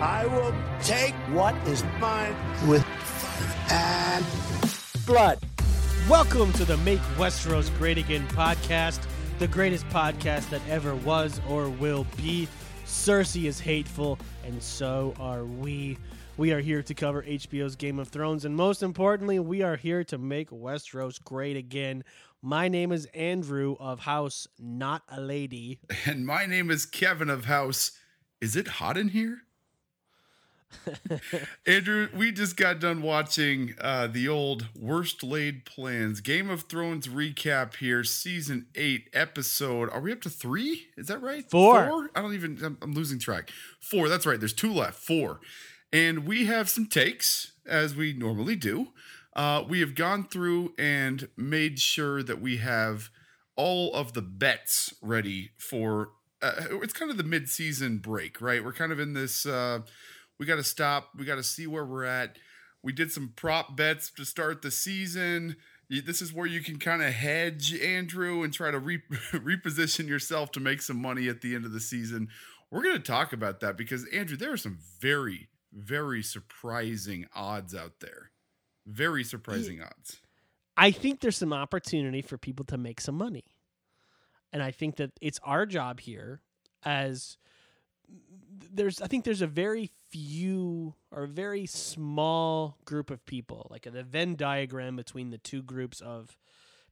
I will take what is mine with and blood. Welcome to the Make Westeros Great Again podcast, the greatest podcast that ever was or will be. Cersei is hateful, and so are we. We are here to cover HBO's Game of Thrones, and most importantly, we are here to make Westeros great again. My name is Andrew of House Not a Lady. And my name is Kevin of House. Is it hot in here? Andrew, we just got done watching uh, the old Worst Laid Plans Game of Thrones recap here, season eight, episode. Are we up to three? Is that right? Four. Four? I don't even, I'm, I'm losing track. Four. That's right. There's two left. Four. And we have some takes, as we normally do. Uh, we have gone through and made sure that we have all of the bets ready for. Uh, it's kind of the mid-season break, right? We're kind of in this. We got to stop. We got to see where we're at. We did some prop bets to start the season. This is where you can kind of hedge, Andrew, and try to re- reposition yourself to make some money at the end of the season. We're going to talk about that because, Andrew, there are some very, very surprising odds out there. Very surprising odds. I think there's some opportunity for people to make some money. And I think that it's our job here as there's I think there's a very few or a very small group of people, like the Venn diagram between the two groups of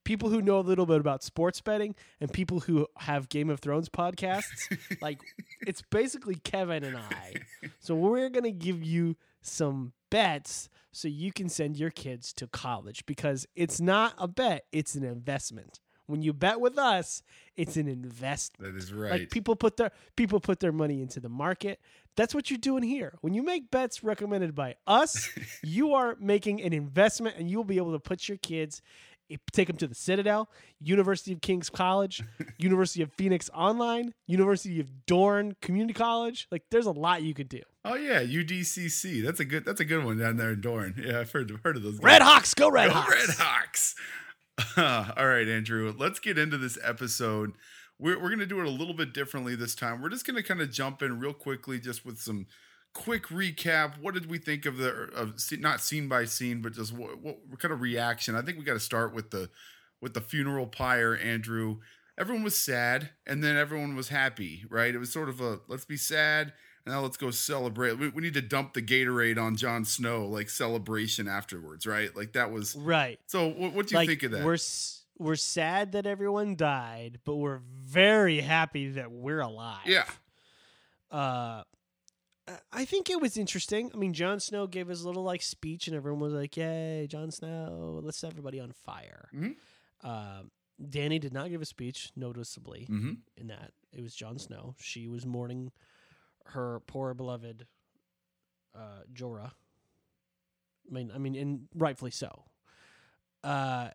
people who know a little bit about sports betting and people who have Game of Thrones podcasts. like it's basically Kevin and I. So we're going to give you some bets so you can send your kids to college because it's not a bet, it's an investment. When you bet with us, it's an investment. That is right. Like people put their people put their money into the market. That's what you're doing here. When you make bets recommended by us, you are making an investment, and you will be able to put your kids, eh, take them to the Citadel, University of King's College, University of Phoenix Online, University of Dorne Community College. Like there's a lot you could do. oh yeah, UDCC. That's a good. That's a good one down there in Dorne. Yeah, I've heard heard of those. Red guys. Hawks, go Red Go Hawks. Red Hawks. All right, Andrew, let's get into this episode. We're, we're going to do it a little bit differently this time. We're just going to kind of jump in real quickly, just with some quick recap. What did we think of the, of not scene by scene, but just what, what kind of reaction? I think we got to start with the, with the funeral pyre, Andrew. Everyone was sad and then everyone was happy, right? It was sort of a let's be sad now let's go celebrate. We, we need to dump the Gatorade on Jon Snow, like celebration afterwards, right? Like that was Right. so what, what do you like think of that? we're s- we're sad that everyone died, but we're very happy that we're alive. yeah, uh I think it was interesting. I mean, Jon Snow gave his little like speech, and everyone was like, "Yay, Jon Snow! Let's set everybody on fire." Mhm. Um, Dany did not give a speech, noticeably hmm in that it was Jon Snow. She was mourning her poor beloved uh, Jorah. I mean, I mean, and rightfully so. Uh,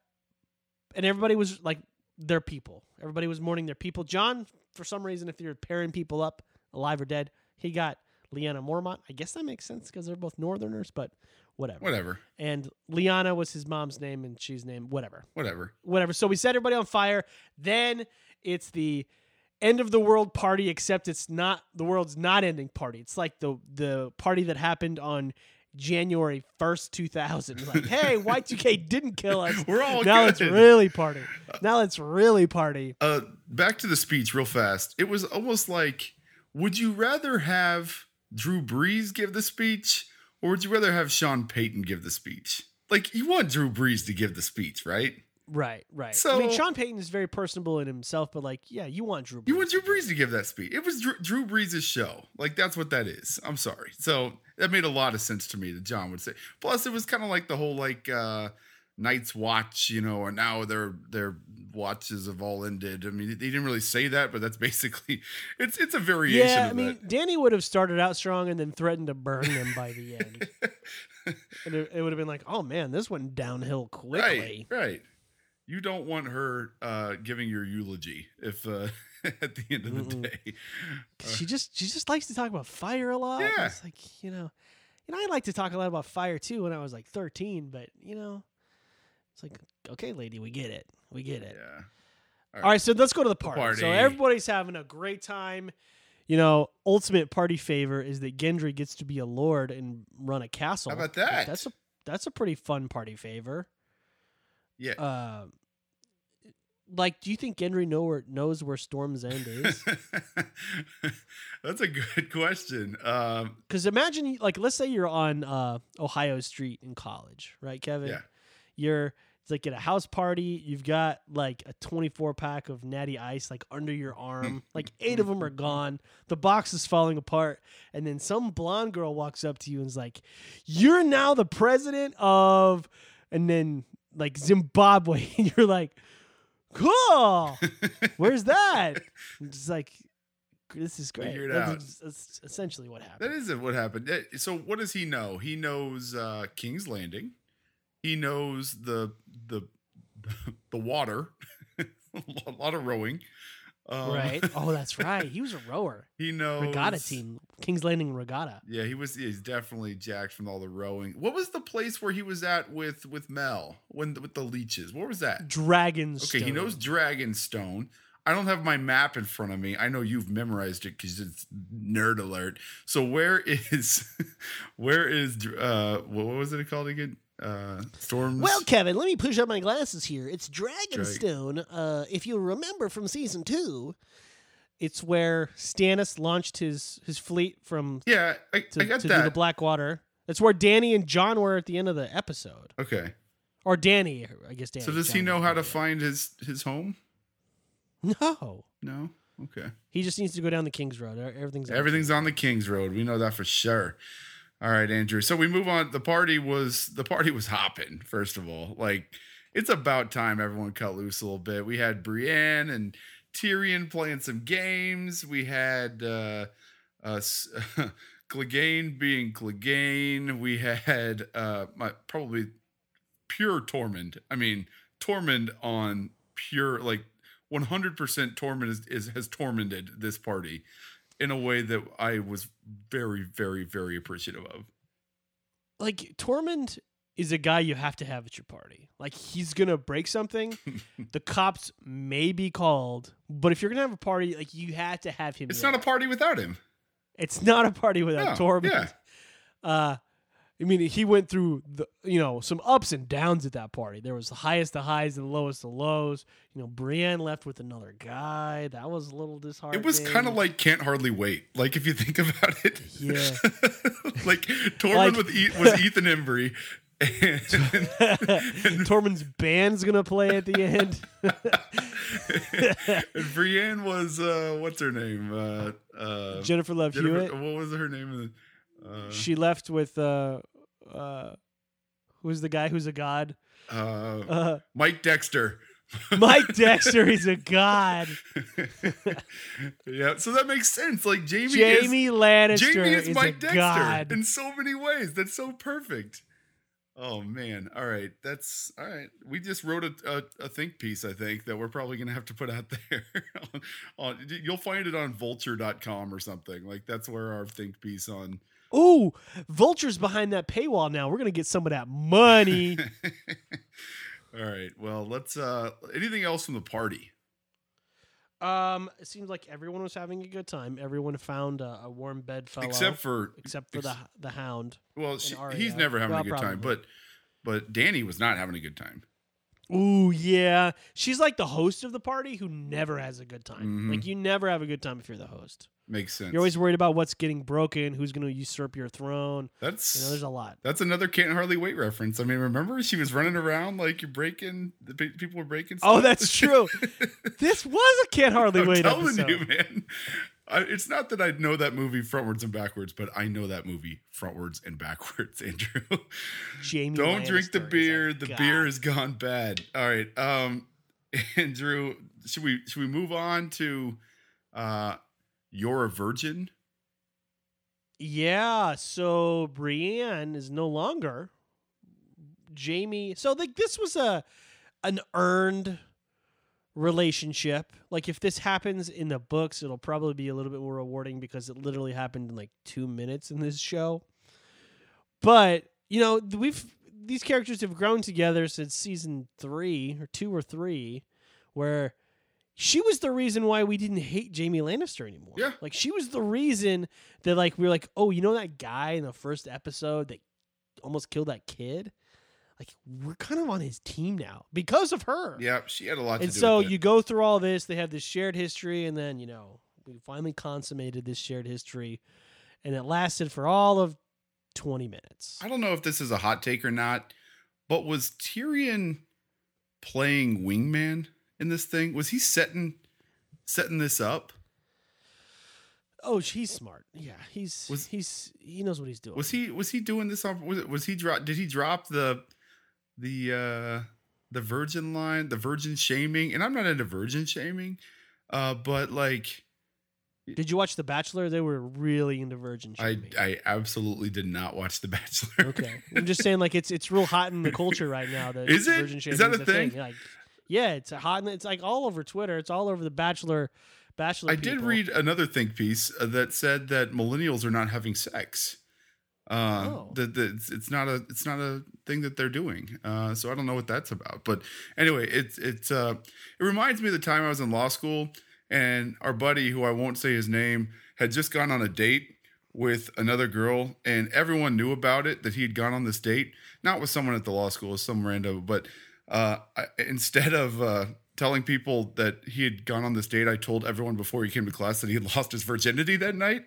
and everybody was like their people. Everybody was mourning their people. Jon, for some reason, if you're pairing people up, alive or dead, he got Lyanna Mormont. I guess that makes sense because they're both Northerners, but whatever. whatever, And Lyanna was his mom's name, and she's named whatever whatever. whatever. So we set everybody on fire. Then it's the end of the world party, except it's not the world's not ending party. It's like the the party that happened on January first, two thousand. Like, hey, Y two K didn't kill us. We're all now let's really party. Now let's really party. Uh, back to the speech real fast. It was almost like, would you rather have Drew Brees give the speech, or would you rather have Sean Payton give the speech? Like you want Drew Brees to give the speech, right? Right, right. I mean, Sean Payton is very personable in himself, but like, yeah, you want Drew. You want Drew Brees to give that speech. It was Drew, Drew Brees' show. Like that's what that is. I'm sorry. So that made a lot of sense to me that Jon would say. Plus, it was kind of like the whole like uh Night's Watch, you know, and now their their watches have all ended. I mean, he didn't really say that, but that's basically it's it's a variation Yeah, I mean, that. Dany would have started out strong and then threatened to burn them by the end. and it, it would have been like, oh man, this went downhill quickly. Right, right. You don't want her uh, giving your eulogy if uh, at the end of the Mm-mm. day. 'Cause she just she just likes to talk about fire a lot. Yeah. It's like, you know, you know, I like to talk a lot about fire too when I was like 13, but you know, it's like, okay, lady, we get it. We get it. Yeah. All right, so let's go to the party. So everybody's having a great time. you know, ultimate party favor is that Gendry gets to be a lord and run a castle. How about that? that's a that's a pretty fun party favor. Yeah. Uh, like, do you think Gendry know where, knows where Storm's End is? That's a good question. Um, Because imagine, like, let's say you're on uh, Ohio State in college, right, Kevin? Yeah. You're it's like at a house party. You've got like a 24 pack of Natty Ice like under your arm. like eight of them are gone. The box is falling apart, and then some blonde girl walks up to you and is like, "You're now the president of," and then like Zimbabwe, and you're like, "Cool. Where's that?" It's like. This is great. Figure it that's, out. that's essentially what happened. that isn't what happened. Eh, So what does he know? He knows uh, King's Landing. He knows the the the water. a lot of rowing. Um, right. Oh, that's right. He was a rower. He knows Regatta team. King's Landing Regatta. Yeah, he was. He's definitely jacked from all the rowing. What was the place where he was at with with Mel when with the leeches? What was that? Dragonstone. Okay, he knows Dragonstone. I don't have my map in front of me. I know you've memorized it because it's nerd alert. So where is where is uh what was it called again? Uh Storms. Well, Kevin, let me push up my glasses here. It's Dragonstone. Uh, if you remember from season two, it's where Stannis launched his his fleet from yeah, I, to, I got to do that. the Blackwater. That's where Dany and Jon were at the end of the episode, okay. or Dany, I guess. Dany. So does he know how to find his his home? No, No. Okay. he just needs to go down the King's Road. Everything's on Everything's on the King's Road. We know that for sure. All right, Andrew. So we move on. The party was the party was hopping. First of all, like it's about time everyone cut loose a little bit. We had Brienne and Tyrion playing some games. We had uh, uh, Clegane being Clegane. We had uh, my probably pure Tormund. I mean Tormund on pure like 100% Tormund is, is has tormented this party in a way that I was very, very, very appreciative of. like Tormund is a guy you have to have at your party. Like he's gonna break something, the cops may be called, but if you're gonna have a party, like you had to have him. It's there. not a party without him. It's not a party without No, Tormund. yeah. Uh, I mean, he went through the you know some ups and downs at that party. There was the highest of highs and the lowest of lows. You know, Brienne left with another guy. That was a little disheartening. It was kind of like Can't Hardly Wait. Like if you think about it. Yeah. like Tormund Like- with e- was Ethan Embry. And, Tormund's band's gonna play at the end. and Brienne was uh what's her name? Uh uh Jennifer Love Jennifer- Hewitt. what was her name? Uh, she left with uh uh who's the guy who's a god uh, uh Mike Dexter. mike dexter is a god yeah, so that makes sense. Like Jaime, is jaime lannister Jaime is, is Mike Dexter god in so many ways. That's so perfect. Oh man! All right, that's all right. We just wrote a, a, a think piece. I think that we're probably gonna have to put out there. on, on, you'll find it on Vulture.com or something. Like that's where our think piece on. Ooh vulture's behind that paywall now we're gonna get some of that money all right. Well, let's. uh Anything else from the party? um it seems like everyone was having a good time everyone found a, a warm bedfellow Except for except for the the hound well, she, he's never having Well, a good time. But but Danny was not having a good time. Ooh, yeah. She's like the host of the party who never has a good time. Mhm. Like you never have a good time if you're the host. Makes sense. You're always worried about what's getting broken, who's going to usurp your throne. that's You know, there's a lot. That's another can't hardly wait reference. I mean, remember she was running around like you're breaking. The people were breaking. Oh, that's true. this was a can't hardly wait. I'm wait telling episode. you, man. I, it's not that I know that movie frontwards and backwards, but I know that movie frontwards and backwards. Andrew, Jaime don't drink the Lannister beer. The god. beer has gone bad. All right, um, Andrew, should we should we move on to uh, you're a virgin? Yeah, so Brienne is no longer Jamie. So like this was a an earned relationship. Like if this happens in the books, it'll probably be a little bit more rewarding because it literally happened in like 2 minutes in this show. But, you know, we've these characters have grown together since season 3 or 2 or 3 where she was the reason why we didn't hate Jaime Lannister anymore. Yeah. Like she was the reason that like we were like, oh, you know that guy in the first episode that almost killed that kid? Like we're kind of on his team now because of her. Yeah, she had a lot And to do so with it. you go through all this, they have this shared history, and then, you know, we finally consummated this shared history. And it lasted for all of 20 minutes. I don't know if this is a hot take or not, but was Tyrion playing wingman in this thing? Was he setting setting this up? Oh, he's smart. Yeah, he's Was- he's he knows what he's doing. Was he was he doing this on was, was he drop did he drop the the uh the virgin line, the virgin shaming? And I'm not into virgin shaming, uh but like Did you watch The Bachelor? They were really into virgin I shaming. I absolutely did not watch The Bachelor. okay, I'm just saying, like it's it's real hot in the culture right now. That Is it? Virgin shaming Is that a a thing? Like, yeah, it's a hot. It's like all over Twitter. It's all over the Bachelor. Bachelor. I did read another think piece uh, that said that millennials are not having sex. Uh, Oh. that, that it's, it's not a it's not a thing that they're doing. Uh, so I don't know what that's about. But anyway, it's it's uh, it reminds me of the time I was in law school and our buddy, who I won't say his name, had just gone on a date with another girl, and everyone knew about it that he had gone on this date, not with someone at the law school, some random, but uh, I, instead of uh, telling people that he had gone on this date, I told everyone before he came to class that he had lost his virginity that night.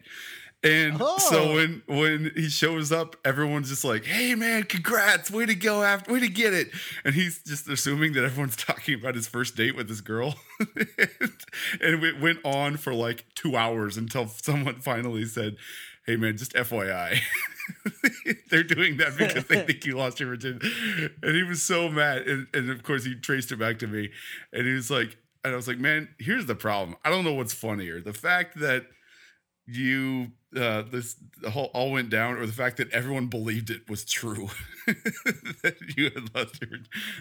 And Oh. so when when he shows up, everyone's just like, "Hey man, congrats! Way to go! After way to get it!" And he's just assuming that everyone's talking about his first date with this girl, and it went on for like two hours until someone finally said, "Hey man, just FYI." They're doing that because they think you lost your virginity. And he was so mad. And, and of course, he traced it back to me. And he was like, and I was like, man, here's the problem. I don't know what's funnier. The fact that you, uh, this the whole all went down, or the fact that everyone believed it was true. that you had lost your.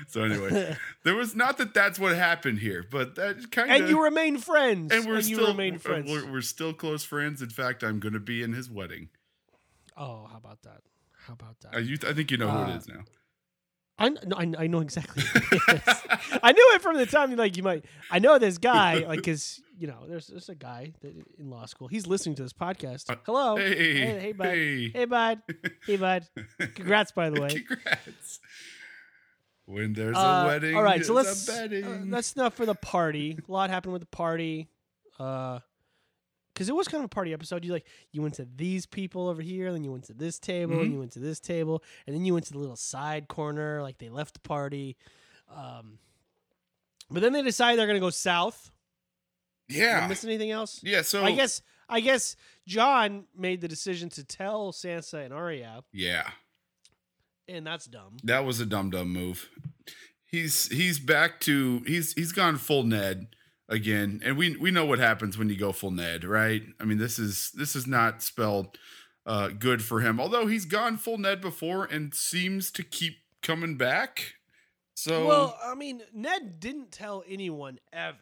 So anyway, there was not that that's what happened here, but that kind of. and you remain friends. and we're you still remain uh, friends. We're, we're still close friends. In fact, I'm going to be in his wedding. oh, how about that? How about that? Uh, you, I think you know who Uh, it is now. I, no, I, I know exactly. Who it is. I knew it from the time you like you might. I know this guy like because you know there's there's a guy that, in law school. He's listening to this podcast. Uh, Hello. Hey, hey, hey, bud. hey. Hey, bud. Hey, bud. Congrats, by the way. Congrats. When there's Uh, a wedding, all right, so let's. Uh, that's enough for the party. A lot happened with the party. Uh, because it was kind of a party episode. You like you went to these people over here, then you went to this table, Mhm. and you went to this table, and then you went to the little side corner. Like they left the party. Um, but then they decided they're gonna go south. Did I yeah, miss anything else? yeah. So I guess I guess Jon made the decision to tell Sansa and Arya, yeah, and that's dumb. that was a dumb dumb move. He's he's back to he's he's gone full Ned again, and we we know what happens when you go full Ned, right? I mean, this is this is not spelled uh, good for him. Although he's gone full Ned before and seems to keep coming back. So Well, I mean, Ned didn't tell anyone ever.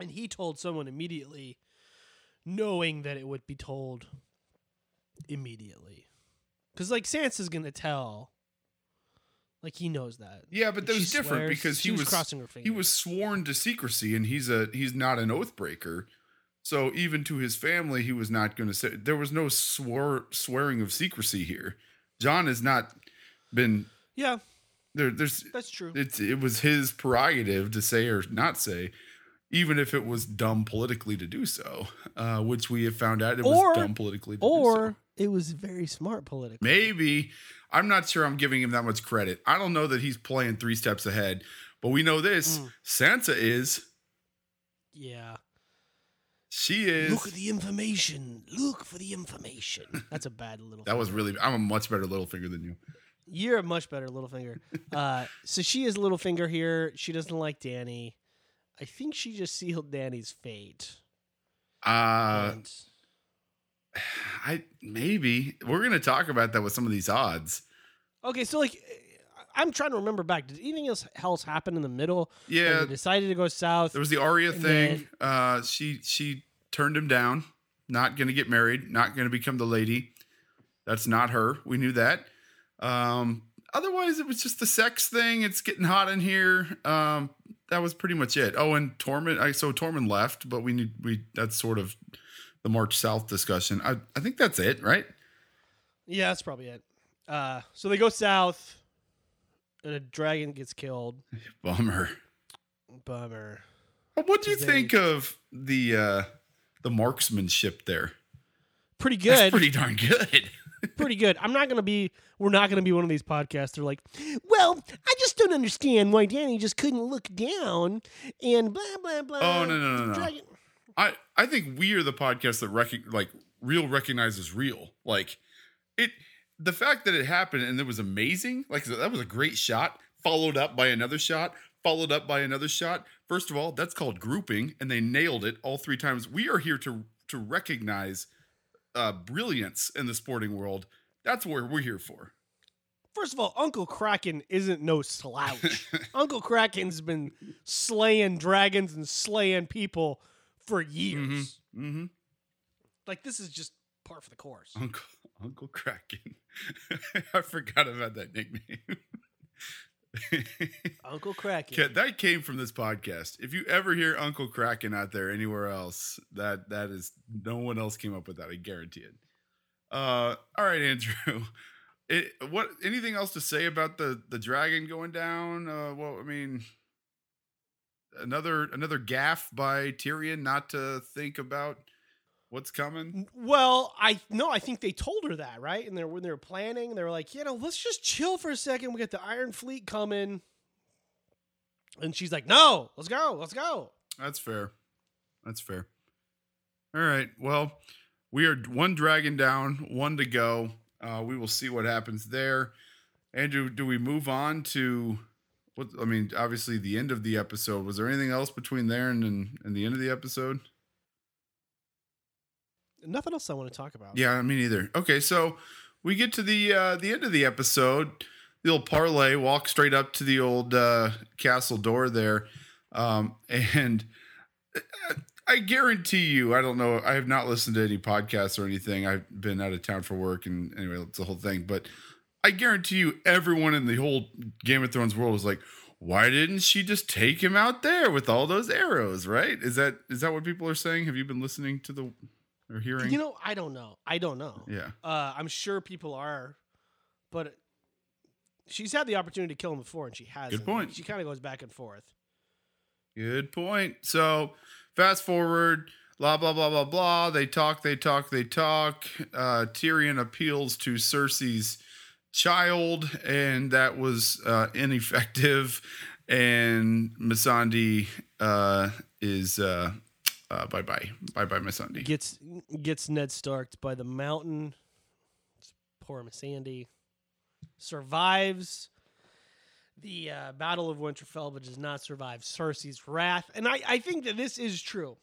And he told someone immediately, knowing that it would be told immediately. Because, like, Sansa's going to tell. Like, he knows that. yeah, but that was different swears- because he was was crossing her he was sworn to secrecy and he's a he's not an oath breaker so even to his family he was not going to say there was no swore swearing of secrecy here jon has not been Yeah, there there's that's true. it's it was his prerogative to say or not say even if it was dumb politically to do so uh which we have found out it Or- was dumb politically to do so. or it was very smart politically. Maybe. I'm not sure I'm giving him that much credit. I don't know that he's playing three steps ahead, but we know this Mm. Sansa is. Yeah. She is. Look at the information. Look for the information. That's a bad little. that was really. I'm a much better Littlefinger than you. You're a much better Littlefinger. Uh, so she is Littlefinger here. She doesn't like Dany. I think she just sealed Dany's fate. Uh, And- I maybe we're gonna talk about that with some of these odds. okay, so like, I'm trying to remember back. Did anything else else happen in the middle? Yeah, decided to go south. there was the And thing. uh, she she turned him down. Not gonna get married. Not gonna become the lady. That's not her. We knew that. Um, otherwise, it was just the sex thing. It's getting hot in here. Um, that was pretty much it. Oh, and Tormund. I so Tormund left, but we need we that's sort of the march south discussion. I I think that's it, right? Yeah, that's probably it. Uh, so they go south, and a dragon gets killed. Bummer. Bummer. What do you They- think of the uh the marksmanship there? Pretty That's good. pretty darn good. pretty good. I'm not gonna be. We're not gonna be one of these podcasts. They're like, well, I just don't understand why Dany just couldn't look down and blah blah blah. Oh, no, no, no, no. Dragon. I I think we are the podcast that rec- like real recognizes real. Like it the fact that it happened and it was amazing. Like that was a great shot, followed up by another shot, followed up by another shot. First of all, that's called grouping, and they nailed it all three times. We are here to to recognize uh, brilliance in the sporting world. That's what we're here for. First of all, Uncle Kraken isn't no slouch. Uncle Kraken's been slaying dragons and slaying people for years. Mm-hmm. Like this is just par for the course. Uncle Uncle Kraken. I forgot about that nickname. Uncle Kraken. That came from this podcast. If you ever hear Uncle Kraken out there anywhere else, that that is no one else came up with that. I guarantee it. Uh, all right, Andrew. It, what anything else to say about the the dragon going down? Uh, well, I mean, another another gaff by Tyrion not to think about what's coming. Well, I no, I think they told her that, right? And they when they were planning, they were like, you know, let's just chill for a second. We got the Iron Fleet coming, and she's like, no, let's go, let's go. That's fair. That's fair. All right. Well, we are one dragon down, one to go. Uh, we will see what happens there. Andrew, do we move on to what? I mean, obviously the end of the episode. Was there anything else between there and and, and the end of the episode? Nothing else I want to talk about. Yeah, me neither. Okay, so we get to the uh, the end of the episode. The old parlay walk straight up to the old uh, castle door there, um, and uh, I guarantee you, I don't know. I have not listened to any podcasts or anything. I've been out of town for work, and anyway, it's the whole thing. But I guarantee you, everyone in the whole Game of Thrones world was like, "Why didn't she just take him out there with all those arrows?" Right? Is that is that what people are saying? Have you been listening to the or hearing? You know, I don't know. I don't know. yeah. Uh, I'm sure people are, but she's had the opportunity to kill him before, and she hasn't. point. She kind of goes back and forth. Good point. So, fast forward, blah blah blah blah blah. They talk, they talk, they talk. Uh, Tyrion appeals to Cersei's child, and that was uh, ineffective. And Missandei uh, is uh, uh, bye bye bye bye Missandei. Gets gets Ned Starked by the mountain. Poor Missandei survives the uh, Battle of Winterfell, but does not survive Cersei's wrath. And I, I think that this is true.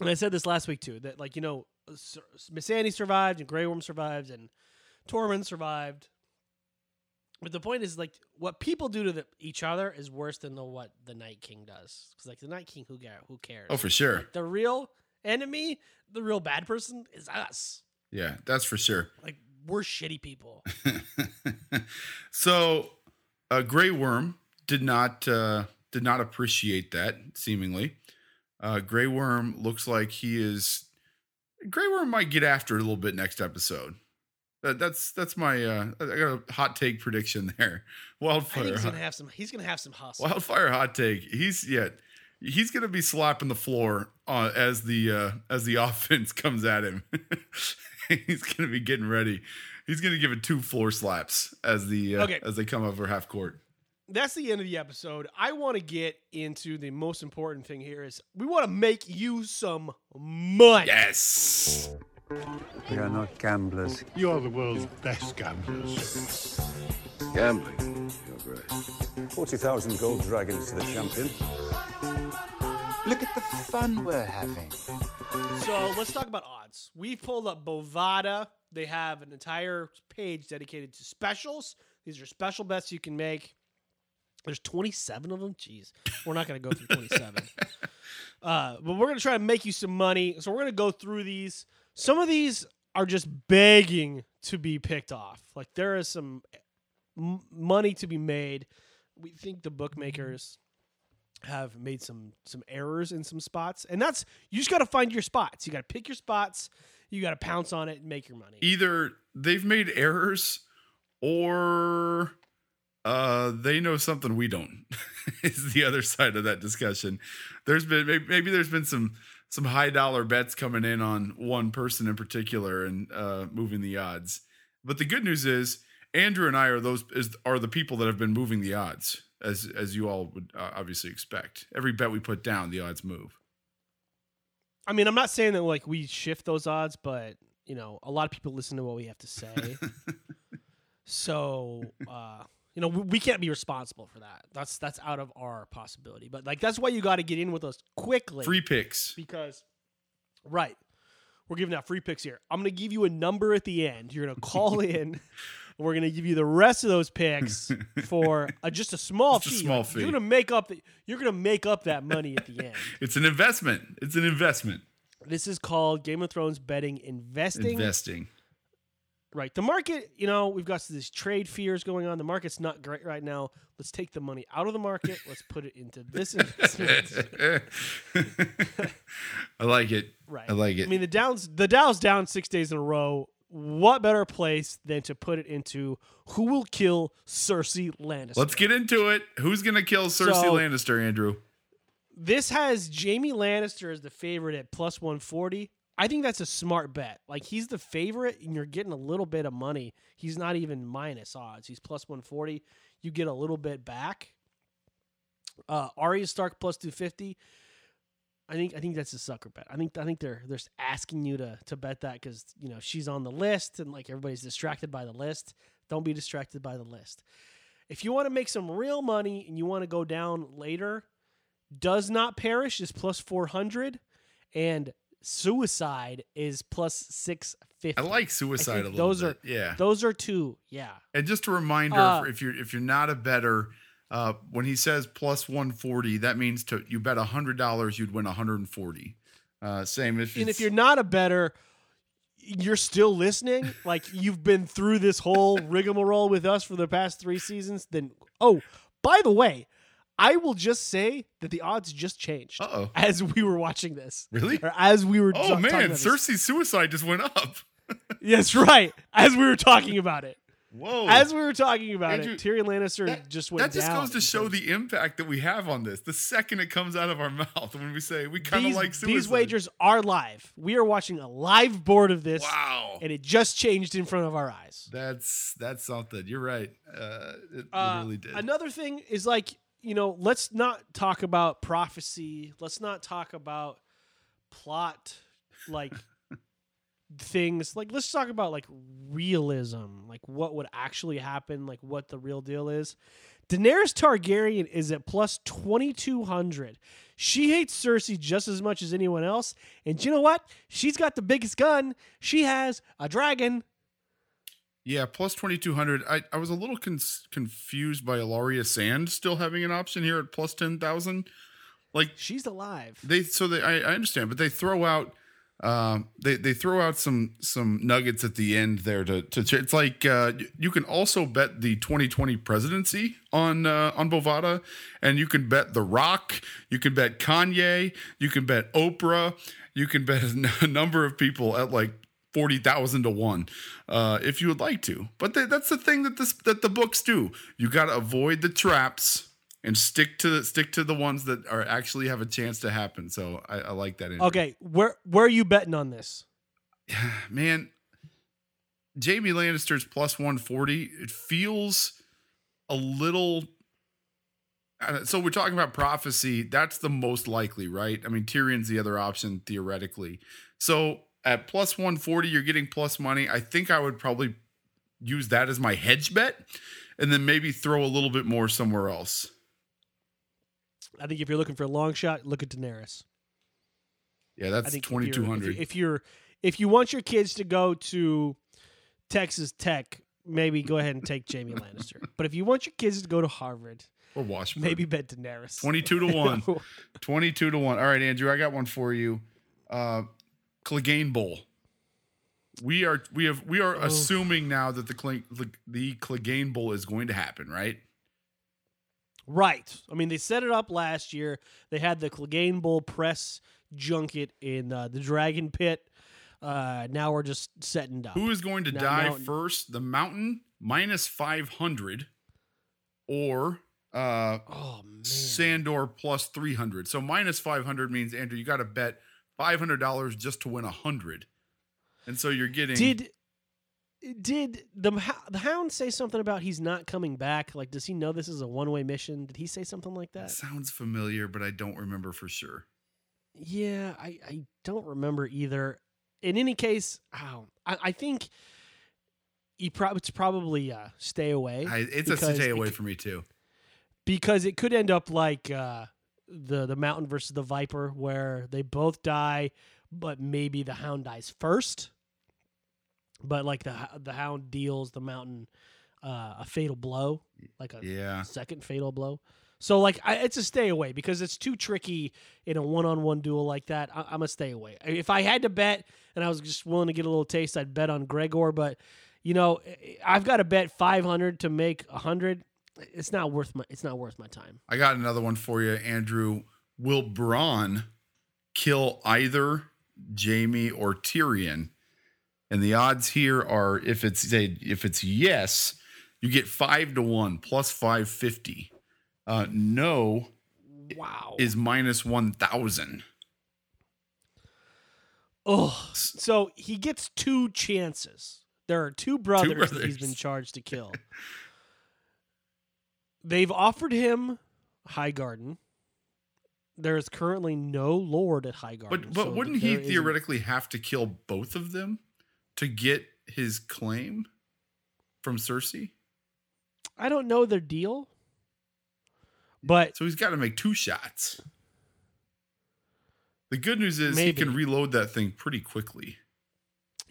And I said this last week too. That like you know, Missandei survived, and Grey Worm survived, and Tormund survived. But the point is, like, what people do to the, each other is worse than the, what the Night King does. Because, like, the Night King, who, gar- who cares? Oh, for sure. the real enemy, the real bad person is us. Yeah, that's for sure. Like we're shitty people. so, uh, Grey Worm did not uh, did not appreciate that. Seemingly, uh, Grey Worm looks like he is. Grey Worm might get after it a little bit next episode. That, that's that's my uh, I got a hot take prediction there. I Wildfire, think he's hot, gonna have some. He's gonna have some hustle. wildfire hot take. He's yeah, he's gonna be slapping the floor uh, as the uh, as the offense comes at him. he's gonna be getting ready. He's gonna give it two floor slaps as the uh, Okay. as they come over half court. That's the end of the episode. I want to get into the most important thing here. Is we want to make you some money. Yes. We are not gamblers. You're the world's best gamblers. Gambling, Your Grace. 40,000 gold dragons to the champion. Look at the fun we're having. So let's talk about odds. We've pulled up Bovada. They have an entire page dedicated to specials. These are special bets you can make. There's 27 of them. Jeez, we're not going to go through 27. uh, but we're going to try to make you some money. So we're going to go through these. Some of these are just begging to be picked off. Like there is some m- money to be made. We think the bookmakers have made some some errors in some spots, and that's you just got to find your spots. You got to pick your spots. You got to pounce on it and make your money. Either they've made errors or uh they know something we don't is the other side of that discussion there's been maybe, maybe there's been some some high dollar bets coming in on one person in particular and uh moving the odds. But the good news is andrew and i are those is are the people that have been moving the odds as as you all would uh, obviously expect. Every bet we put down the odds move. I mean, I'm not saying that like we shift those odds, but you know, a lot of people listen to what we have to say. so, uh, you know, we, we can't be responsible for that. That's that's out of our possibility. But like that's why you got to get in with us quickly free picks because right. We're giving out free picks here. I'm going to give you a number at the end. You're going to call in. We're going to give you the rest of those picks for uh, just a small Just a fee. small Like, fee. You're going to make up the, you're going to make up that money at the end. it's an investment it's an investment This is called Game of Thrones betting investing. investing Right. The market, you know, we've got these trade fears going on. The market's not great right now. Let's take the money out of the market. Let's put it into this investment. I like it. Right. I like it. I mean, the downs, the Dow's down six days in a row. What better place than to put it into who will kill Cersei Lannister? Let's get into it. Who's gonna kill Cersei So- Lannister, Andrew? This has Jaime Lannister as the favorite at plus 140. I think that's a smart bet. Like he's the favorite and you're getting a little bit of money. He's not even minus odds. He's plus 140. You get a little bit back. Uh Arya Stark plus 250. I think I think that's a sucker bet. I think I think they're they're asking you to to bet that cuz you know she's on the list and like everybody's distracted by the list. Don't be distracted by the list. If you want to make some real money and you want to go down later, does not perish is plus 400 and suicide is plus 650 I like suicide a think little those bit. are- yeah. those are two yeah and just a reminder, Uh, if you're if you're not a better, uh, when he says plus one forty, that means to you bet hundred dollars, you'd win hundred and forty. Uh, same if and if you're not a better you're still listening like you've been through this whole rigmarole with us for the past three seasons then oh by the way i will just say that the odds just changed Uh-oh. as we were watching this Really? or as we were oh man. Cersei's suicide just went up. yes right as we were talking about it Whoa! As we were talking about Andrew, it, Tyrion Lannister that just went that just down. goes to show the impact that we have on this. The second it comes out of our mouth, when we say we kind of like suicide. these wagers are live. We are watching a live board of this, Wow. and it just changed in front of our eyes. That's that's something. You're right. Uh, it Uh, really did. Another thing is like, you know, let's not talk about prophecy. Let's not talk about plot, like things. Like, let's talk about like realism, like what would actually happen, like what the real deal is. Daenerys Targaryen is at plus 2200. She hates Cersei just as much as anyone else. And you know what? She's got the biggest gun. She has a dragon. Yeah, plus 2200. I, I was a little con- confused by Ellaria Sand still having an option here at plus 10,000. Like She's alive. they so they I, I understand, but they throw out um they they throw out some some nuggets at the end there to to ch- it's like uh you can also bet the 2020 presidency on uh on Bovada and you can bet The Rock, you can bet Kanye, you can bet Oprah, you can bet a number of people at like forty thousand to one, uh, if you would like to. But th- that's the thing that this that the books do. You got to avoid the traps and stick to the stick to the ones that are actually have a chance to happen. So I, I like that. Okay, where where are you betting on this? man. Jaime Lannister's plus one forty. It feels a little. uh, So we're talking about prophecy. That's the most likely, right? I mean, Tyrion's the other option theoretically. So at plus 140, you're getting plus money. I think I would probably use that as my hedge bet and then maybe throw a little bit more somewhere else. I think if you're looking for a long shot, look at Daenerys. Yeah, that's think if you're- 2200. If, if you're if you want your kids to go to Texas Tech, maybe go ahead and take Jaime Lannister. But if you want your kids to go to Harvard, or Washington. maybe bet Daenerys. 22 to 1. 22 to 1. All right, Andrew, I got one for you. Uh Clegane Bowl. We are we have we are assuming now that the Cle- the, the Clegane Bowl is going to happen, right? Right. I mean, they set it up last year. They had the Clegane Bowl press junket in uh, the Dragon Pit. Uh, now we're just setting up. Who is going to Now, die Mountain. first? The Mountain minus 500 or uh, Oh. Sandor plus 300. So minus 500 means, Andrew, you got to bet $500 just to win a 100. And so you're getting. Did did the the Hound say something about he's not coming back? Like, does he know this is a one way mission? Did he say something like that? Sounds familiar, but I don't remember for sure. Yeah, I, I don't remember either. In any case, oh, I, I think you probably it's probably uh, stay away I, it's a stay it away c- for me, too. because it could end up like uh, the the Mountain versus the Viper, where they both die, but maybe the Hound dies first. But like the the Hound deals the Mountain uh, a fatal blow, like a Yeah. second fatal blow. So like I, it's a stay away because it's too tricky in a one-on-one duel like that. I, I'm a stay away. If I had to bet and I was just willing to get a little taste, I'd bet on Gregor. But you know, I've got to bet 500 to make 100. It's not worth my. It's not worth my time. I got another one for you, Andrew. Will Bronn kill either Jaime or Tyrion? And the odds here are if it's a, if it's yes, you get five to one plus five fifty. Uh, no Wow. is minus one thousand. Oh, so he gets two chances. There are two brothers, that he's been charged to kill. They've offered him Highgarden. There is currently no lord at Highgarden. But but so wouldn't he there isn't- theoretically have to kill both of them to get his claim from Cersei? I don't know their deal, but So he's got to make two shots. The good news is he can reload that thing pretty quickly.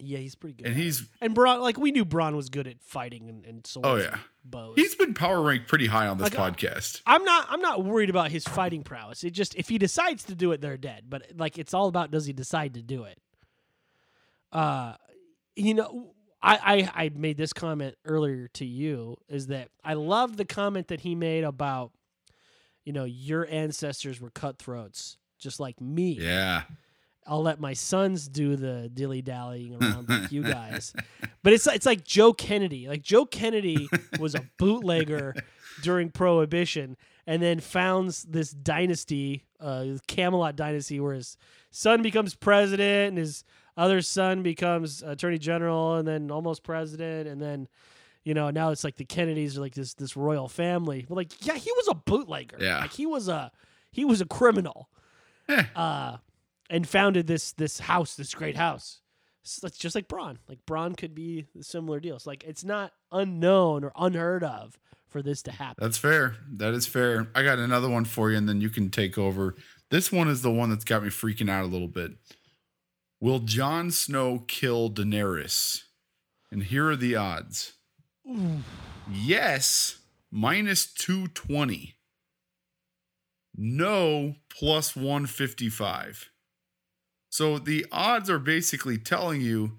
Yeah, he's pretty good. And he's and Bronn, like we knew, Bronn was good at fighting and, and swords. Oh, yeah. bows. he's been power ranked pretty high on this Like, podcast. I'm not. I'm not worried about his fighting prowess. It just if he decides to do it, they're dead. But like, it's all about does he decide to do it? Uh, you know, I I, I made this comment earlier to you is that I love the comment that he made about, you know, your ancestors were cutthroats, just like me. Yeah. I'll let my sons do the dilly dallying around like you guys. But it's it's like Joe Kennedy. Like Joe Kennedy was a bootlegger during Prohibition, and then founds this dynasty, uh, Camelot dynasty, where his son becomes president, and his other son becomes attorney general, and then almost president, and then. You know, now it's like the Kennedys are like this this royal family. But like, yeah, he was a bootlegger. Yeah. like he was a he was a criminal Eh. uh, and founded this this house, this great house. So it's just like Bronn. Like Bronn could be similar deal. It's like it's not unknown or unheard of for this to happen. That's fair. That is fair. I got another one for you, and then you can take over. This one is the one that's got me freaking out a little bit. Will Jon Snow kill Daenerys? And here are the odds. Yes, minus 220. No, plus 155. So the odds are basically telling you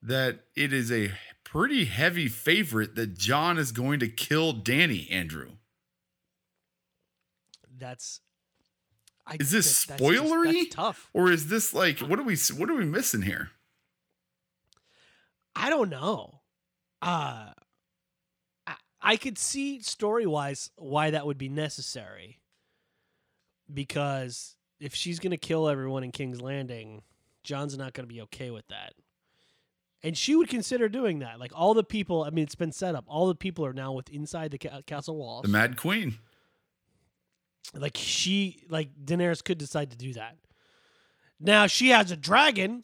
that it is a pretty heavy favorite that Jon is going to kill Dany, Andrew. That's. I, Is this that- that's just- spoilery? tough. Or is this like what are we what are we missing here? I don't know. Uh, I, I could see story wise why that would be necessary. Because if she's going to kill everyone in King's Landing, Jon's not going to be okay with that. And she would consider doing that. Like all the people, I mean, it's been set up. All the people are now with inside the ca- castle walls. The Mad Queen. like she, like Daenerys could decide to do that. Now she has a dragon.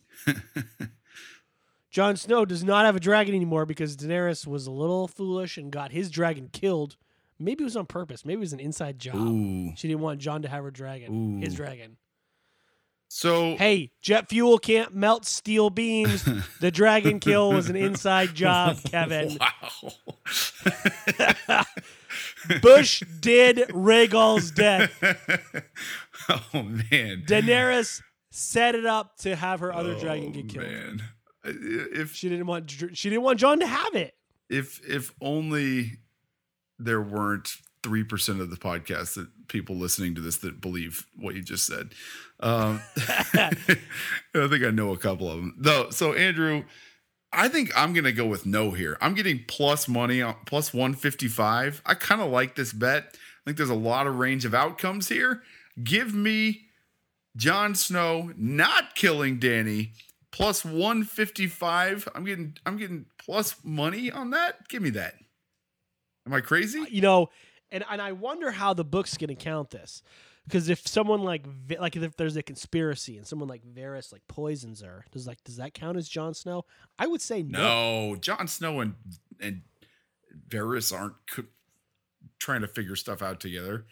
Jon Snow does not have a dragon anymore because Daenerys was a little foolish and got his dragon killed. Maybe it was on purpose. Maybe it was an inside job. Ooh. She didn't want Jon to have her dragon, his dragon. So Hey, jet fuel can't melt steel beams. the dragon kill was an inside job, Kevin. Wow. Bush did Rhaegal's death. oh man. Daenerys set it up to have her other oh, dragon Oh, get killed. Man. If She didn't want she didn't want Jon to have it. if if only there weren't three percent of the podcast that people listening to this that believe what you just said. Um, I think I know a couple of them though. So Andrew, I think I'm gonna go with no here. I'm getting plus money on plus 155. I kind of like this bet. I think there's a lot of range of outcomes here. Give me Jon Snow not killing Dany plus 155. I'm getting I'm getting plus money on that. Give me that. Am I crazy? you know, and and I wonder how the book's going to count this. Because if someone like like if there's a conspiracy and someone like Varys like poisons her, does like does that count as Jon Snow? I would say no. No, Jon Snow and and Varys aren't co- trying to figure stuff out together.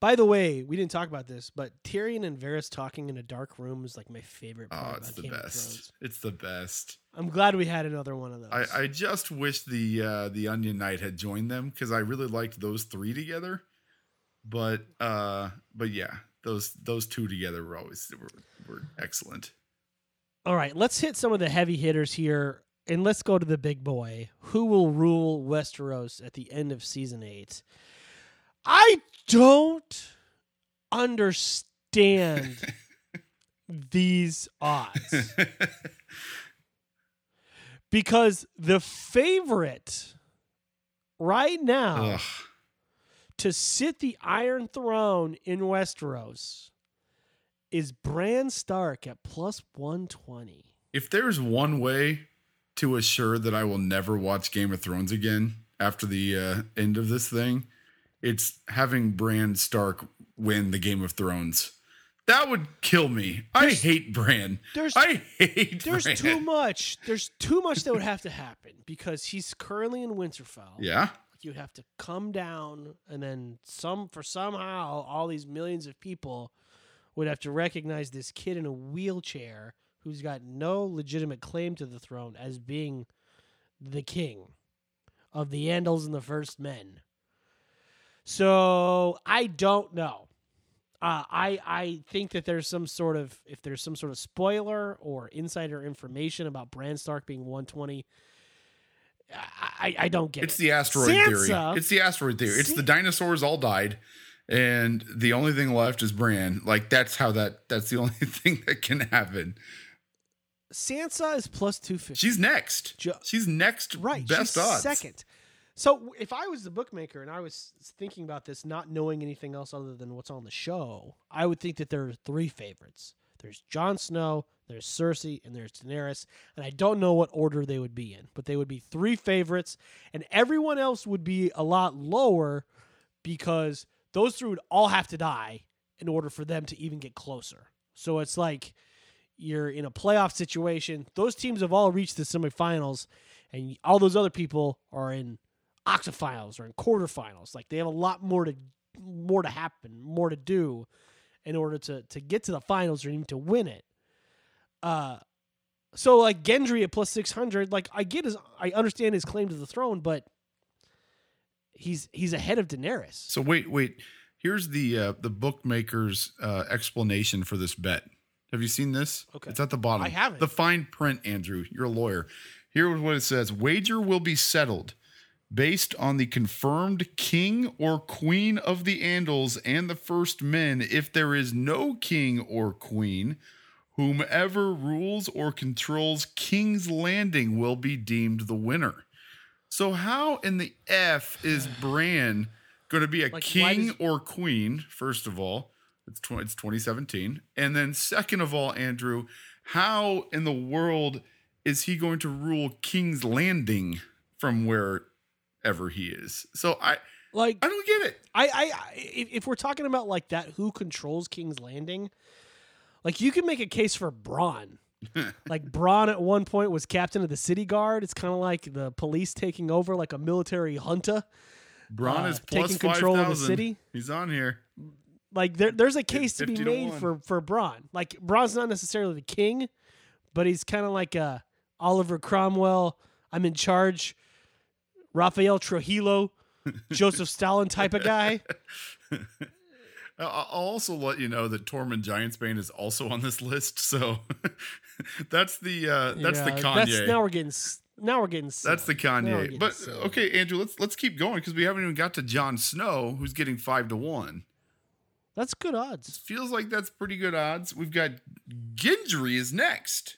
By the way, we didn't talk about this, but Tyrion and Varys talking in a dark room is like my favorite part Oh, about it's the Game best. It's the best. I'm glad we had another one of those. I, I just wish the uh, the Onion Knight had joined them because I really liked those three together. But uh, but yeah, those those two together were always were, were excellent. All right, let's hit some of the heavy hitters here, and let's go to the big boy. Who will rule Westeros at the end of season eight? I don't understand these odds because the favorite right now Ugh. to sit the Iron Throne in Westeros is Bran Stark at plus 120. If there's one way to assure that I will never watch Game of Thrones again after the uh, end of this thing, it's having Bran Stark win the Game of Thrones. That would kill me. I There's- hate Bran. there's- I hate There's Bran. too much. There's too much that would have to happen because he's currently in Winterfell. Yeah. You'd have to come down, and then some for somehow all these millions of people would have to recognize this kid in a wheelchair who's got no legitimate claim to the throne as being the king of the Andals and the First Men. So I don't know. Uh, I I think that there's some sort of if there's some sort of spoiler or insider information about Bran Stark being 120. I I, don't get It's it. the asteroid Sansa- theory. It's the asteroid theory. It's the dinosaurs all died, and the only thing left is Bran. Like that's how that. That's the only thing that can happen. Sansa is plus 250. She's next. Ju- She's next. right. Best she's odds. Second. So if I was the bookmaker and I was thinking about this, not knowing anything else other than what's on the show, I would think that there are three favorites. There's Jon Snow, there's Cersei, and there's Daenerys. And I don't know what order they would be in, but they would be three favorites, and everyone else would be a lot lower because those three would all have to die in order for them to even get closer. So it's like you're in a playoff situation. Those teams have all reached the semifinals, and all those other people are in octafinals or in quarterfinals. Like they have a lot more to more to happen, more to do in order to to get to the finals or even to win it. Uh so like Gendry at plus 600, like I get his I understand his claim to the throne, but he's he's ahead of Daenerys. So wait, wait. Here's the uh, the bookmaker's uh, explanation for this bet. Have you seen this? Okay. It's at the bottom. I haven't. The fine print, Andrew. You're a lawyer. Here's what it says: Wager will be settled based on the confirmed king or queen of the Andals and the first men. If there is no king or queen, whomever rules or controls King's Landing will be deemed the winner. So how in the f is Bran going to be a Like, king does- or queen? First of all, it's tw- it's 2017, and then second of all, Andrew, how in the world is he going to rule King's Landing from wherever he is? So I Like I don't get it. I, I, I if, if we're talking about like that, who controls King's Landing? Like you can make a case for Bronn. like Bronn at one point was captain of the city guard. It's kind of like the police taking over, like a military junta. Bronn Uh, is plus taking control of the city? He's on here. Like there, there's a case to be 50 to made for for Bronn. Like Bronn's not necessarily the king, but he's kind of like a Oliver Cromwell. I'm in charge. Rafael Trujillo, Joseph Stalin type of guy. I'll also let you know that Tormund Giantsbane is also on this list. So that's the uh, that's the Yeah, Kanye. That's, now we're getting now we're getting silly. That's the Kanye. But silly. okay, Andrew, let's let's keep going because we haven't even got to Jon Snow, who's getting five to one. that's good odds. Feels like that's pretty good odds. We've got Gendry is next.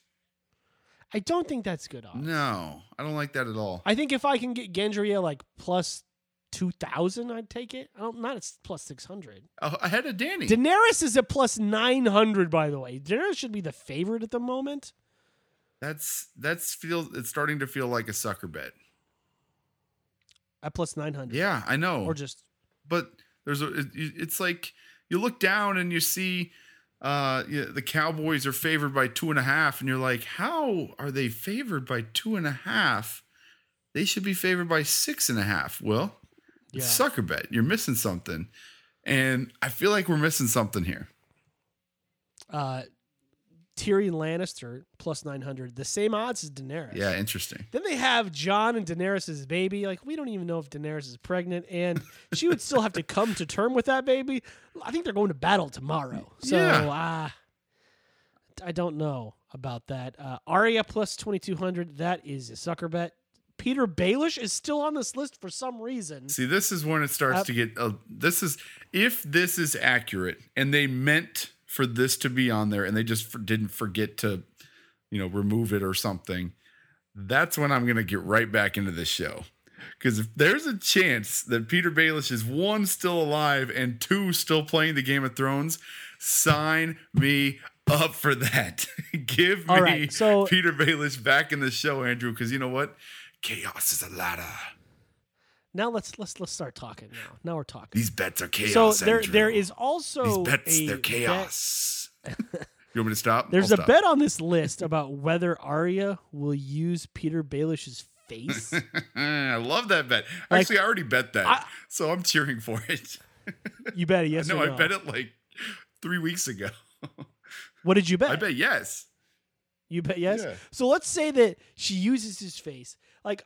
I don't think that's good odds. No, I don't like that at all. I think if I can get Gendry at like plus two thousand, I'd take it. I don't not it's plus six hundred. Uh, ahead of Dany. Daenerys is at plus nine hundred, by the way. Daenerys should be the favorite at the moment. that's that's feels it's starting to feel like a sucker bet. At plus nine hundred. Yeah, I know. Or just but there's a it, it's like you look down and you see uh yeah, the cowboys are favored by two and a half and you're like how are they favored by two and a half? They should be favored by six and a half. Well Yeah. sucker bet. You're missing something. And i feel like we're missing something here. Uh Tyrion Lannister plus nine hundred. The same odds as Daenerys. yeah interesting Then they have Jon and Daenerys' baby. Like we don't even know if Daenerys is pregnant, and she would still have to come to term with that baby. I think they're going to battle tomorrow. So Yeah. uh, I don't know about that. Uh, Arya plus twenty two hundred. That is a sucker bet. Petyr Baelish is still on this list for some reason. See, this is when it starts Uh, to get. Uh, this is if this is accurate, and they meant for this to be on there, and they just for, didn't forget to, you know, remove it or something. That's when I'm gonna get right back into this show, because if there's a chance that Petyr Baelish is one still alive and two still playing the Game of Thrones, sign me up for that. Give me right, so- Petyr Baelish back in the show, Andrew, because you know what? Chaos is a ladder. Now let's let's let's start talking. Now, now we're talking. These bets are chaos. so there Andrew. there is also These bets, they're bet- chaos. you want me to stop? There's I'll a stop. bet on this list about whether Arya will use Petyr Baelish's face. I love that bet. Like, Actually, I already bet that, I- so I'm cheering for it. You bet it, yes no, or I bet it like three weeks ago. What did you bet? I bet yes. You bet yes. Yeah. So let's say that she uses his face. Like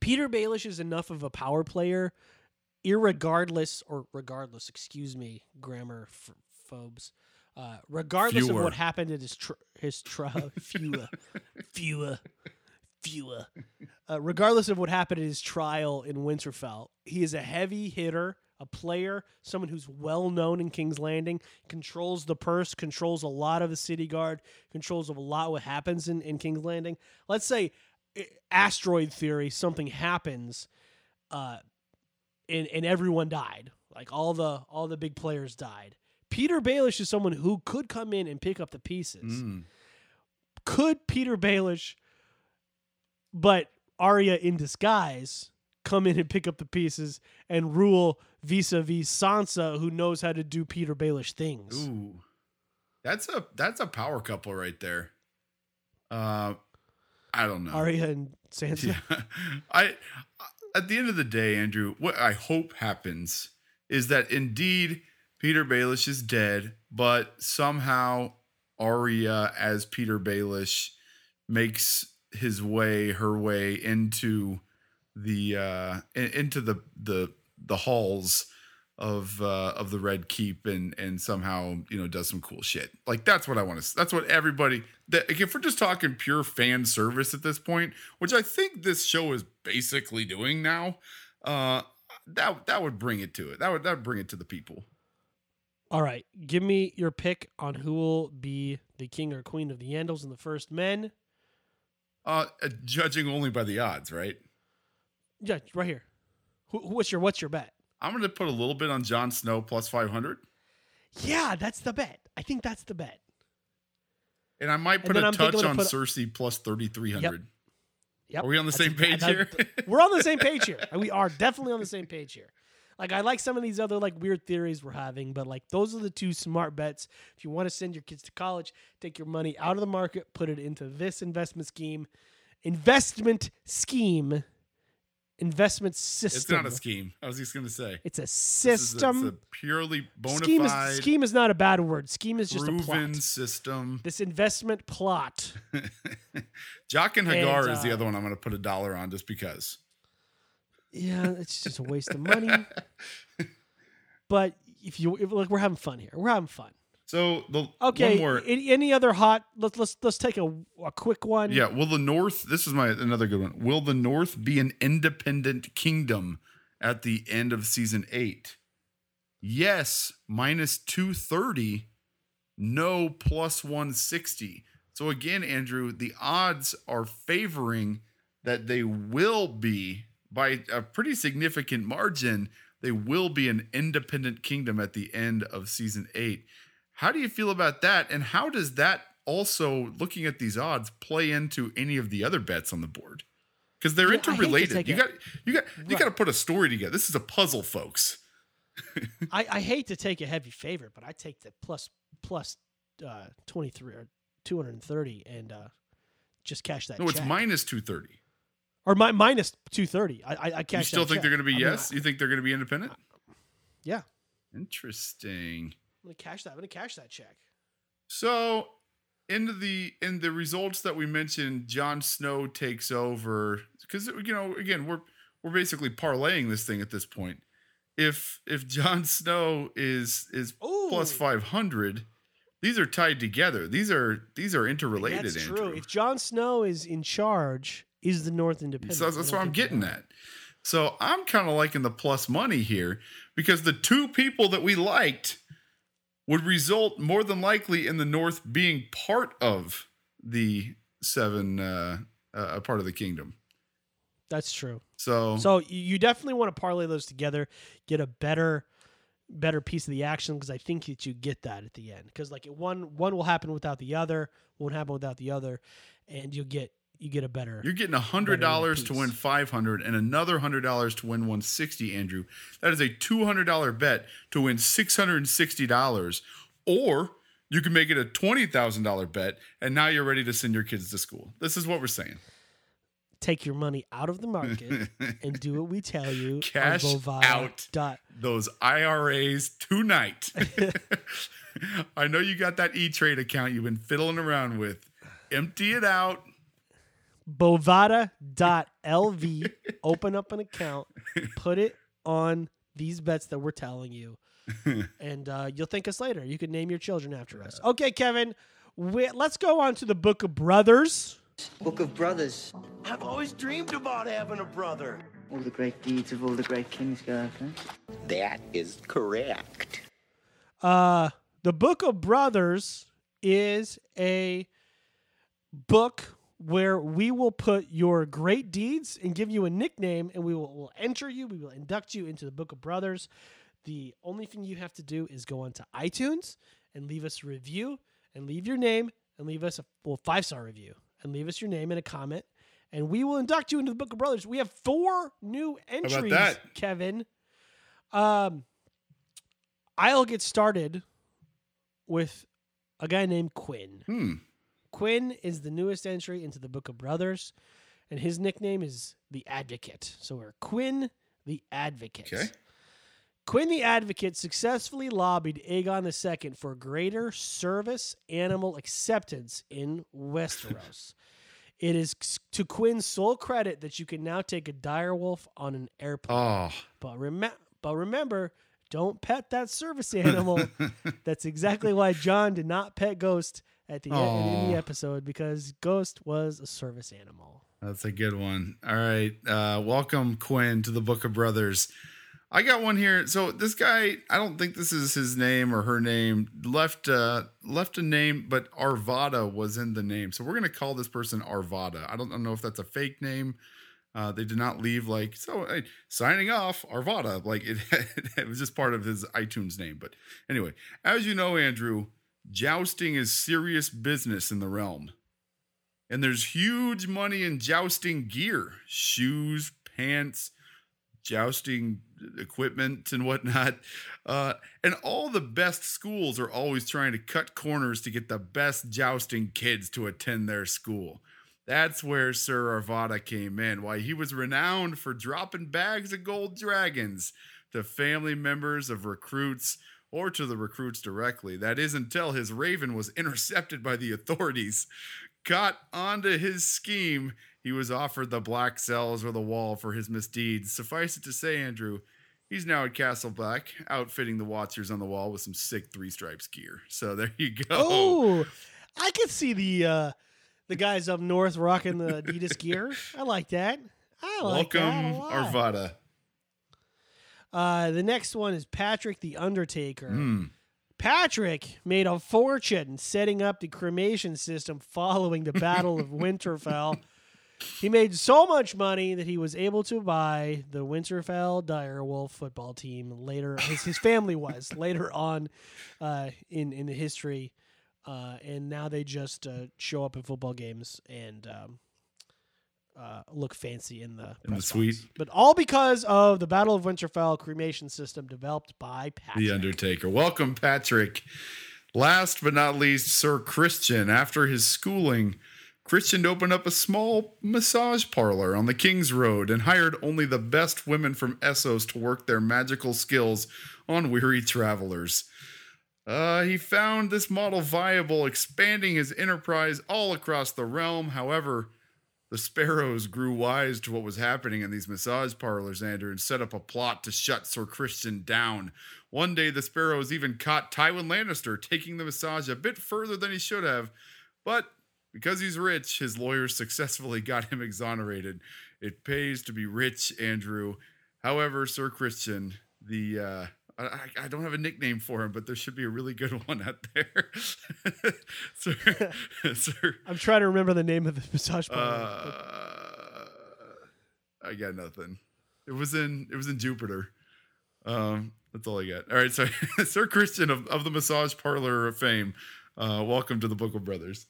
Petyr Baelish is enough of a power player, irregardless or regardless. Excuse me, grammar f- phobes. Uh, regardless Fewer. of what happened in his tr- his trial, fewer, fewer, fewer. Uh, regardless of what happened in his trial in Winterfell, he is a heavy hitter, a player, someone who's well known in King's Landing, controls the purse, controls a lot of the city guard, controls a lot what happens in, in King's Landing. Let's say asteroid theory, something happens, uh, and and everyone died. Like all the all the big players died. Petyr Baelish is someone who could come in and pick up the pieces. Mm. Could Petyr Baelish, but Arya in disguise, come in and pick up the pieces and rule vis-a-vis Sansa, who knows how to do Petyr Baelish things? Ooh, that's a that's a power couple right there. Uh, I don't know. Arya and Sansa. Yeah. I at the end of the day, Andrew, what I hope happens is that indeed Petyr Baelish is dead, but somehow Arya as Petyr Baelish makes his way, her way into the uh into the the the halls of uh of the Red Keep and and somehow, you know, does some cool shit. Like that's what I want to that's what everybody that if we're just talking pure fan service at this point, which I think this show is basically doing now, uh that that would bring it to it. That would that would bring it to the people. All right, give me your pick on who will be the king or queen of the Andals and the First Men. Uh uh, judging only by the odds, right? Yeah, right here. Who, who- what's your what's your bet? I'm going to put a little bit on Jon Snow plus 500, Yeah, that's the bet. I think that's the bet. and I might put a I'm touch on put- Cersei plus 3300. Yep. Are we on the That's- same page here? We're on the same page here. We are definitely on the same page here. Like I like some of these other like weird theories we're having, but like those are the two smart bets. If you want to send your kids to college, take your money out of the market, put it into this investment scheme. Investment scheme. Investment system. It's not a scheme. I was just going to say. It's a is a- system. it's a purely bona scheme fide, is scheme is not a bad word. Scheme is just a plot. proven system. This investment plot. Jaqen H'ghar And, is the uh, other one I'm going to put a dollar on just because. Yeah, it's just a waste of money. but if you if, look, we're having fun here. We're having fun. So the Okay. one more. Any, any other hot? Let's let's let's take a, a quick one. Yeah, will the North? This is my another good one. Will the North be an independent kingdom at the end of season eight? Yes, minus two thirty. No, plus one sixty. So again, Andrew, the odds are favoring that they will be by a pretty significant margin. They will be an independent kingdom at the end of season eight. How do you feel about that? And how does that also, looking at these odds, play into any of the other bets on the board? Because they're Yeah, I hate to interrelated. You got you got you Right. got to put a story together. This is a puzzle, folks. I, I hate to take a heavy favorite, but I take the plus plus uh, twenty three or two hundred and thirty and uh, just cash that. No, it's minus two thirty. or my minus two thirty. I I, I cash. You still think they're going to be I mean, yes? I- you think they're going to be independent? yeah, Interesting. I'm gonna cash that. I'm gonna cash that check. So, in the in the results that we mentioned, Jon Snow takes over because you know again we're we're basically parlaying this thing at this point. If if Jon Snow is is Ooh. five hundred, these are tied together. These are these are interrelated. That's Andrew. true. If Jon Snow is in charge, is the North independent? So that's don't what I'm getting at. So I'm kind of liking the plus money here because the two people that we liked would result more than likely in the North being part of the seven, uh, uh, part of the kingdom. That's true. So, So you- you definitely want to parlay those together, get a better better piece of the action because I think that you get that at the end because like one one will happen without the other, won't happen without the other, and you'll get you get a better. you're getting a hundred dollars to win five hundred and another hundred dollars to win one sixty. Andrew, that is a two hundred dollar bet to win six hundred and sixty dollars, or you can make it a twenty thousand dollar bet, and now you're ready to send your kids to school. This is what we're saying. Take your money out of the market and do what we tell you. Cash out. Dot. Those IRAs tonight. I know you got that E Trade account you've been fiddling around with. Empty it out. Bovada.lv. Open up an account, put it on these bets that we're telling you, and uh, you'll thank us later. You can name your children after us. Okay, Kevin, we, let's go on to the Book of Brothers. Book of Brothers. I've always dreamed about having a brother. All the great deeds of all the great kings go after. That is correct. Uh, the Book of Brothers is a book where we will put your great deeds and give you a nickname, and we will, will enter you. We will induct you into the Book of Brothers. The only thing you have to do is go onto iTunes and leave us a review and leave your name and leave us a well five star review and leave us your name and a comment, and we will induct you into the Book of Brothers. We have four new entries, that? Kevin. Um, I'll get started with a guy named Quinn. Hmm. Quinn is the newest entry into the Book of Brothers, and his nickname is the Advocate. So we're Quinn the Advocate. Okay. Quinn the Advocate successfully lobbied Aegon II for greater service animal acceptance in Westeros. it is to Quinn's sole credit that you can now take a direwolf on an airplane. Oh, But remember, but remember, don't pet that service animal. That's exactly why Jon did not pet Ghost at the end in the episode because Ghost was a service animal. that's a good one. All right. Uh, welcome, Quinn, to the Book of Brothers. I got one here. So this guy, I don't think this is his name or her name. Left uh left a name, but Arvada was in the name. So we're gonna call this person Arvada. I don't, I don't know if that's a fake name. Uh, they did not leave like so. Hey, signing off, Arvada. Like it, it was just part of his iTunes name. But anyway, as you know, Andrew, jousting is serious business in the realm, and there's huge money in jousting gear, shoes, pants, jousting equipment and whatnot. Uh, and all the best schools are always trying to cut corners to get the best jousting kids to attend their school. That's where Sir Arvada came in. Why he was renowned for dropping bags of gold dragons to family members of recruits or to the recruits directly. That is until his raven was intercepted by the authorities. Caught onto his scheme, he was offered the black cells or the wall for his misdeeds. Suffice it to say, Andrew, He's now at Castle Black, outfitting the Watchers on the wall with some sick three stripes gear. So there you go. Oh, I could see the uh, the guys up north rocking the Adidas gear. I like that. I like Welcome, that. Arvada. Uh, the next one is Patrick the Undertaker. Mm. Patrick made a fortune setting up the cremation system following the Battle of Winterfell. He made so much money that he was able to buy the Winterfell Direwolf football team later. His, his family was later on uh, in in the history, uh, and now they just uh, show up at football games and um, uh, look fancy in the In the suite. But all because of the Battle of Winterfell cremation system developed by Patrick. The Undertaker. Welcome, Patrick. Last but not least, Sir Christian. After his schooling, Christian opened up a small massage parlor on the King's Road and hired only the best women from Essos to work their magical skills on weary travelers. Uh, he found this model viable, expanding his enterprise all across the realm. However, the sparrows grew wise to what was happening in these massage parlors, Andrew, and set up a plot to shut Sir Christian down. One day, the sparrows even caught Tywin Lannister taking the massage a bit further than he should have, but because he's rich, his lawyers successfully got him exonerated. It pays to be rich, Andrew. However, Sir Christian, the uh, I, I- don't have a nickname for him, but there should be a really good one out there. sir, sir, I'm trying to remember the name of the massage parlor. uh, I got nothing. It was in it was in Jupiter. Um, that's all I got. All right, so Sir Christian of, of the massage parlor of fame, uh, welcome to the Book of Brothers.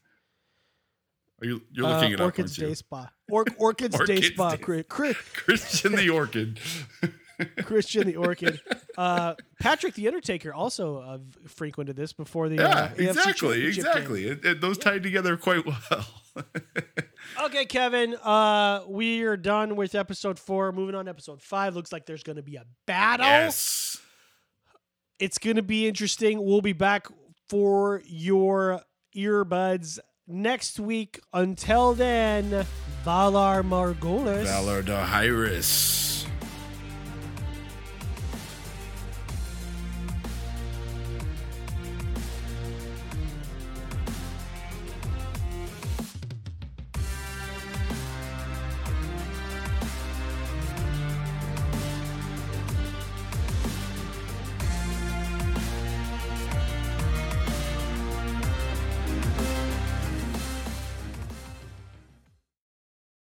Are you you're Uh, looking it up, Orchids aren't you? Spa. Or, Orchids, Day Orchids Spa. Day- Chri- Chri- Christian the Orchid. Christian the Orchid. Uh, Patrick the Undertaker also uh, frequented this before the Yeah, uh, exactly, exactly. It, it, those tied together quite well. Okay, Kevin. Uh, we are done with episode four. Moving on to episode five. Looks like there's going to be a battle. yes. It's going to be interesting. We'll be back for your earbuds next week. Until then, Valar Morghulis. Valar Dohaeris.